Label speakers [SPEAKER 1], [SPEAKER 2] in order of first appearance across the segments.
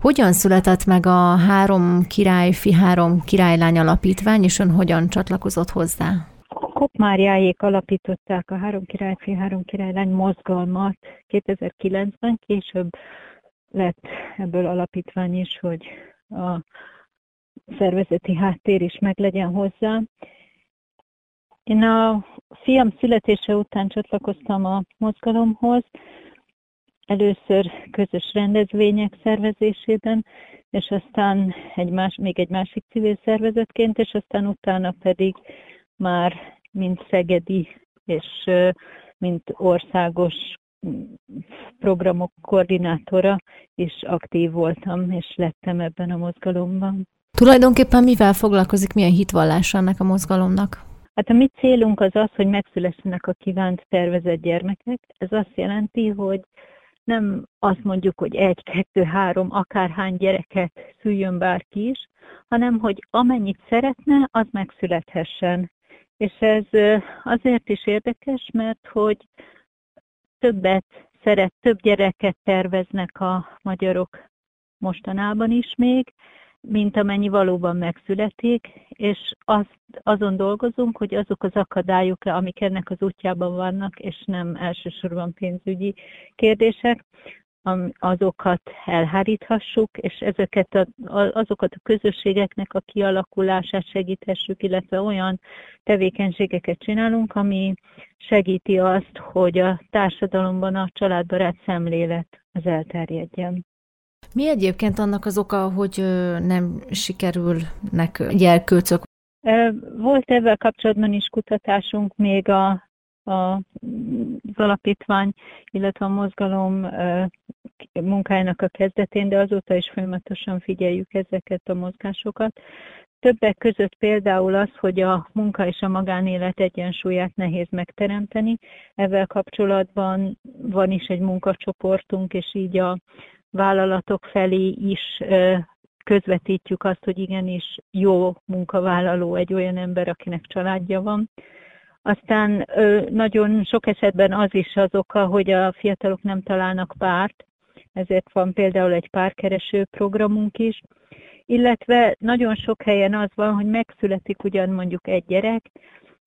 [SPEAKER 1] Hogyan született meg a Három Királyfi, Három Királylány alapítvány, és ön hogyan csatlakozott hozzá?
[SPEAKER 2] Kopmárjáék alapították a Három Királyfi, Három Királylány mozgalmat 2009-ben, később lett ebből alapítvány is, hogy a szervezeti háttér is meglegyen hozzá. Én a fiam születése után csatlakoztam a mozgalomhoz, először közös rendezvények szervezésében, és aztán egy más, még egy másik civil szervezetként, és aztán utána pedig már mint szegedi és mint országos programok koordinátora is aktív voltam, és lettem ebben a mozgalomban.
[SPEAKER 1] Tulajdonképpen mivel foglalkozik, milyen hitvallása ennek a mozgalomnak?
[SPEAKER 2] Hát a mi célunk az az, hogy megszülessenek a kívánt tervezett gyermekek. Ez azt jelenti, hogy nem azt mondjuk, hogy egy, kettő, három, akárhány gyereket szüljön bárki is, hanem hogy amennyit szeretne, az megszülethessen. És ez azért is érdekes, mert hogy többet szeret, több gyereket terveznek a magyarok mostanában is még, mint amennyi valóban megszületik, és azt, azon dolgozunk, hogy azok az akadályok, amik ennek az útjában vannak, és nem elsősorban pénzügyi kérdések, azokat elháríthassuk, és ezeket a, azokat a közösségeknek a kialakulását segíthessük, illetve olyan tevékenységeket csinálunk, ami segíti azt, hogy a társadalomban a családbarát szemlélet az elterjedjen.
[SPEAKER 1] Mi egyébként annak az oka, hogy nem sikerülnek gyerkőcök?
[SPEAKER 2] Volt ezzel kapcsolatban is kutatásunk még a, a, az alapítvány, illetve a mozgalom munkájának a kezdetén, de azóta is folyamatosan figyeljük ezeket a mozgásokat. Többek között például az, hogy a munka és a magánélet egyensúlyát nehéz megteremteni. Ezzel kapcsolatban van is egy munkacsoportunk, és így a vállalatok felé is közvetítjük azt, hogy igenis jó munkavállaló egy olyan ember, akinek családja van. Aztán nagyon sok esetben az is az oka, hogy a fiatalok nem találnak párt, ezért van például egy párkereső programunk is, illetve nagyon sok helyen az van, hogy megszületik ugyan mondjuk egy gyerek,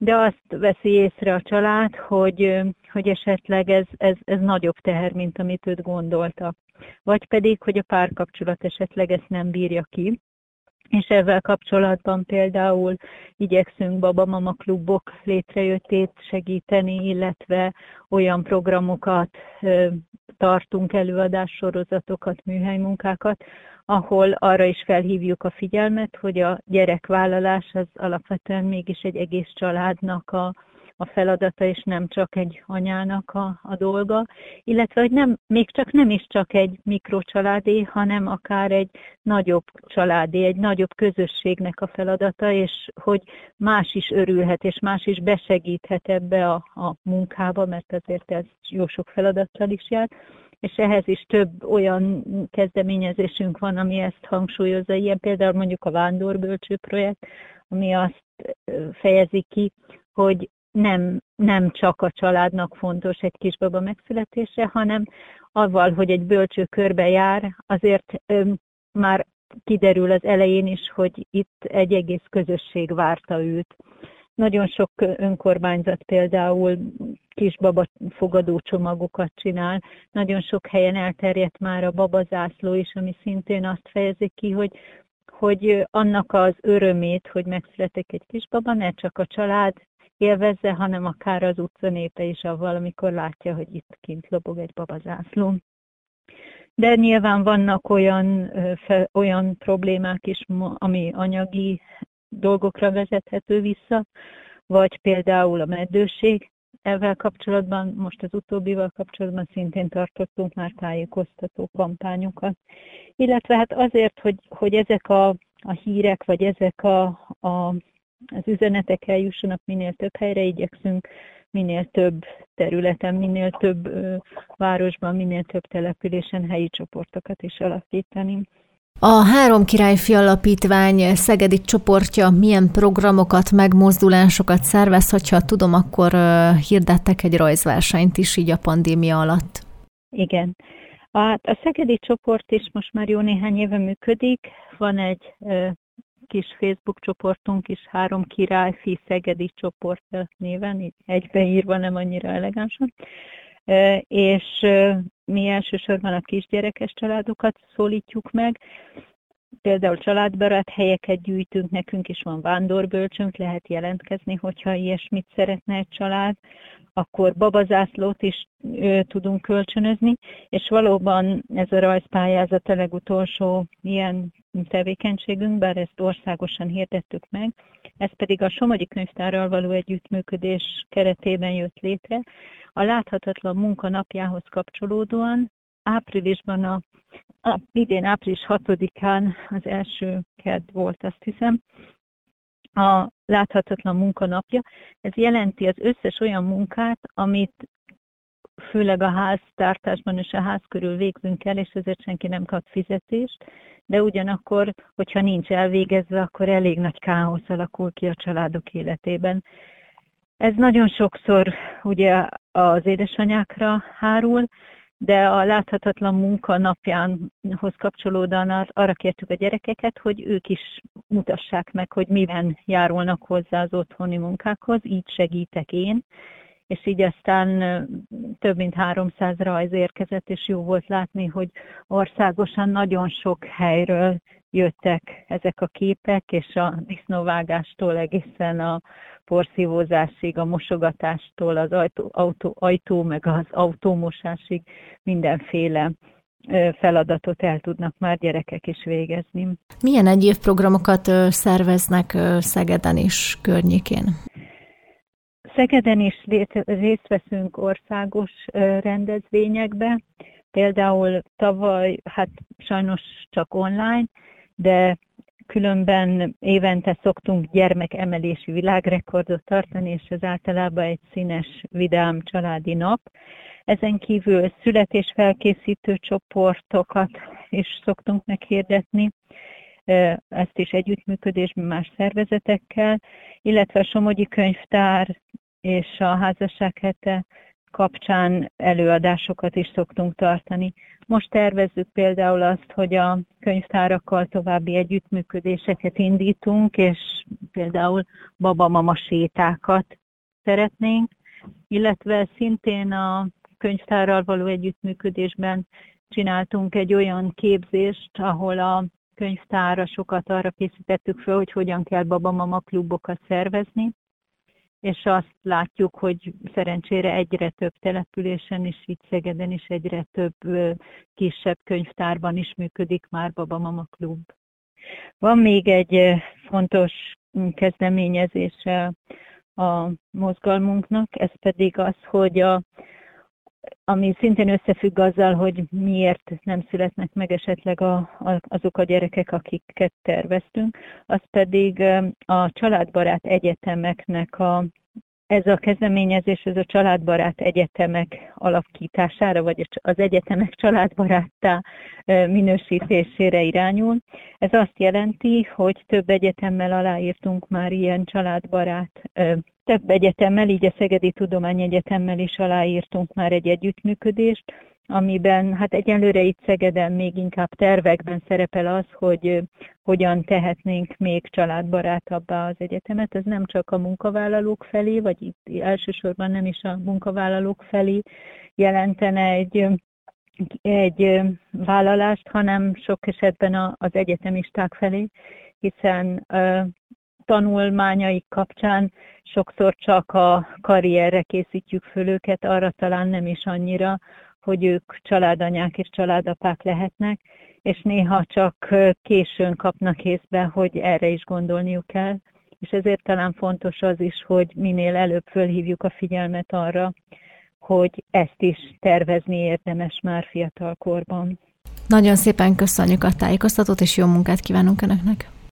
[SPEAKER 2] de azt veszi észre a család, hogy, hogy esetleg ez, ez, ez nagyobb teher, mint amit őt gondolta. Vagy pedig, hogy a párkapcsolat esetleg ezt nem bírja ki, és ezzel kapcsolatban például igyekszünk babamama klubok létrejöttét segíteni, illetve olyan programokat tartunk, előadássorozatokat, műhelymunkákat, ahol arra is felhívjuk a figyelmet, hogy a gyerekvállalás az alapvetően mégis egy egész családnak a, a feladata, és nem csak egy anyának a, a dolga, illetve hogy nem, még csak nem is csak egy mikrocsaládé, hanem akár egy nagyobb családé, egy nagyobb közösségnek a feladata, és hogy más is örülhet, és más is besegíthet ebbe a, a munkába, mert azért ez jó sok feladattal is jár, és ehhez is több olyan kezdeményezésünk van, ami ezt hangsúlyozza, ilyen például mondjuk a Vándorbölcső projekt, ami azt fejezi ki, hogy nem, nem csak a családnak fontos egy kisbaba megszületése, hanem avval, hogy egy bölcső körbe jár, azért ö, már kiderül az elején is, hogy itt egy egész közösség várta őt. Nagyon sok önkormányzat például kisbaba fogadó csomagokat csinál. Nagyon sok helyen elterjedt már a babazászló is, ami szintén azt fejezi ki, hogy hogy annak az örömét, hogy megszületik egy kisbaba, ne csak a család élvezze, hanem akár az utca népe is avval, amikor látja, hogy itt kint lobog egy babazászló. De nyilván vannak olyan, fe, olyan problémák is, ami anyagi dolgokra vezethető vissza, vagy például a meddőség. Ezzel kapcsolatban, most az utóbbival kapcsolatban szintén tartottunk már tájékoztató kampányokat. Illetve hát azért, hogy, hogy ezek a, a hírek, vagy ezek a, a az üzenetek eljussanak minél több helyre, igyekszünk minél több területen, minél több városban, minél több településen helyi csoportokat is alakítani.
[SPEAKER 1] A Három Királyfi Alapítvány Szegedi csoportja milyen programokat, megmozdulásokat szervez, hogyha tudom, akkor hirdettek egy rajzversenyt is így a pandémia alatt.
[SPEAKER 2] Igen. Hát a Szegedi csoport is most már jó néhány éve működik. Van egy kis Facebook csoportunk is, Három Királyfi Szegedi csoport néven, így egybeírva, nem annyira elegánsan. És mi elsősorban a kisgyerekes családokat szólítjuk meg, például családbarát helyeket gyűjtünk, nekünk is van vándorbölcsönk, lehet jelentkezni, hogyha ilyesmit szeretne egy család, akkor babazászlót is ö, tudunk kölcsönözni, és valóban ez a rajzpályázat a legutolsó ilyen tevékenységünk, bár ezt országosan hirdettük meg, ez pedig a Somogyi Könyvtárral való együttműködés keretében jött létre. A láthatatlan munka napjához kapcsolódóan áprilisban a, a idén április 6-án az első kedd volt, azt hiszem, a láthatatlan munkanapja. Ez jelenti az összes olyan munkát, amit főleg a háztartásban és a ház körül végzünk el, és ezért senki nem kap fizetést, de ugyanakkor, hogyha nincs elvégezve, akkor elég nagy káosz alakul ki a családok életében. Ez nagyon sokszor ugye az édesanyákra hárul, de a láthatatlan munka napjánhoz kapcsolódóan arra kértük a gyerekeket, hogy ők is mutassák meg, hogy miben járulnak hozzá az otthoni munkákhoz, így segítek én, és így aztán több mint 300 rajz érkezett, és jó volt látni, hogy országosan nagyon sok helyről jöttek ezek a képek, és a disznóvágástól egészen a porszívózásig, a mosogatástól, az ajtó, autó, ajtó meg az autómosásig mindenféle feladatot el tudnak már gyerekek is végezni.
[SPEAKER 1] Milyen egyéb programokat szerveznek Szegeden is környékén?
[SPEAKER 2] Szegeden is részt veszünk országos rendezvényekbe, például tavaly, hát sajnos csak online, de különben évente szoktunk gyermekemelési világrekordot tartani, és ez általában egy színes, vidám családi nap. Ezen kívül születésfelkészítő csoportokat is szoktunk meghirdetni, ezt is együttműködésben más szervezetekkel, illetve a Somogyi Könyvtár és a házasság hete kapcsán előadásokat is szoktunk tartani. Most tervezzük például azt, hogy a könyvtárakkal további együttműködéseket indítunk, és például babamama sétákat szeretnénk, illetve szintén a könyvtárral való együttműködésben csináltunk egy olyan képzést, ahol a könyvtárasokat arra készítettük fel, hogy hogyan kell babamama klubokat szervezni, és azt látjuk, hogy szerencsére egyre több településen is, itt Szegeden is egyre több kisebb könyvtárban is működik már Babamama Klub. Van még egy fontos kezdeményezése a mozgalmunknak, ez pedig az, hogy a, ami szintén összefügg azzal, hogy miért nem születnek meg esetleg a, a, azok a gyerekek, akiket terveztünk, az pedig a családbarát egyetemeknek a ez a kezdeményezés, ez a családbarát egyetemek alakítására, vagy az egyetemek családbaráttá minősítésére irányul. Ez azt jelenti, hogy több egyetemmel aláírtunk már ilyen családbarát több egyetemmel, így a Szegedi Tudományegyetemmel is aláírtunk már egy együttműködést, amiben hát egyelőre itt Szegeden még inkább tervekben szerepel az, hogy hogyan tehetnénk még családbarátabbá az egyetemet. Ez nem csak a munkavállalók felé, vagy itt elsősorban nem is a munkavállalók felé jelentene egy egy vállalást, hanem sok esetben az egyetemisták felé, hiszen tanulmányaik kapcsán sokszor csak a karrierre készítjük föl őket, arra talán nem is annyira, hogy ők családanyák és családapák lehetnek, és néha csak későn kapnak észbe, hogy erre is gondolniuk kell, és ezért talán fontos az is, hogy minél előbb fölhívjuk a figyelmet arra, hogy ezt is tervezni érdemes már fiatal korban.
[SPEAKER 1] Nagyon szépen köszönjük a tájékoztatót, és jó munkát kívánunk Önöknek!